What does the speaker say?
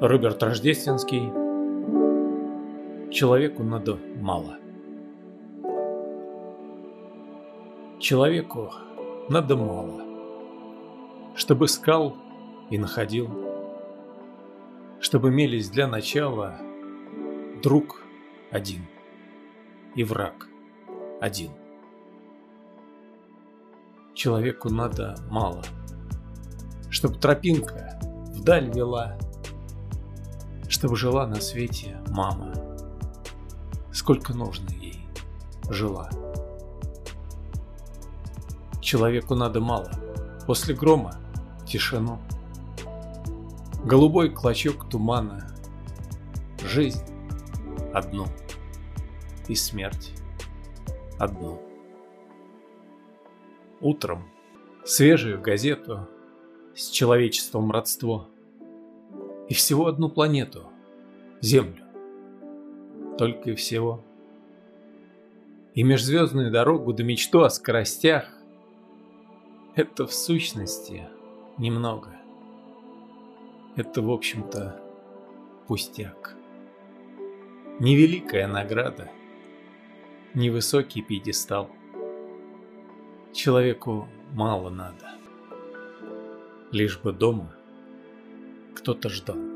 Роберт Рождественский Человеку надо мало. Человеку надо мало, чтобы искал и находил, чтобы имелись для начала друг один и враг один. Человеку надо мало, чтобы тропинка вдаль вела, чтобы жила на свете мама, сколько нужно ей жила. Человеку надо мало, после грома тишину, голубой клочок тумана, жизнь одну и смерть одну. Утром свежую газету с человечеством родство и всего одну планету – Землю. Только и всего. И межзвездную дорогу до мечту о скоростях – это в сущности немного. Это, в общем-то, пустяк. Невеликая награда, невысокий пьедестал. Человеку мало надо. Лишь бы дома кто-то ждал.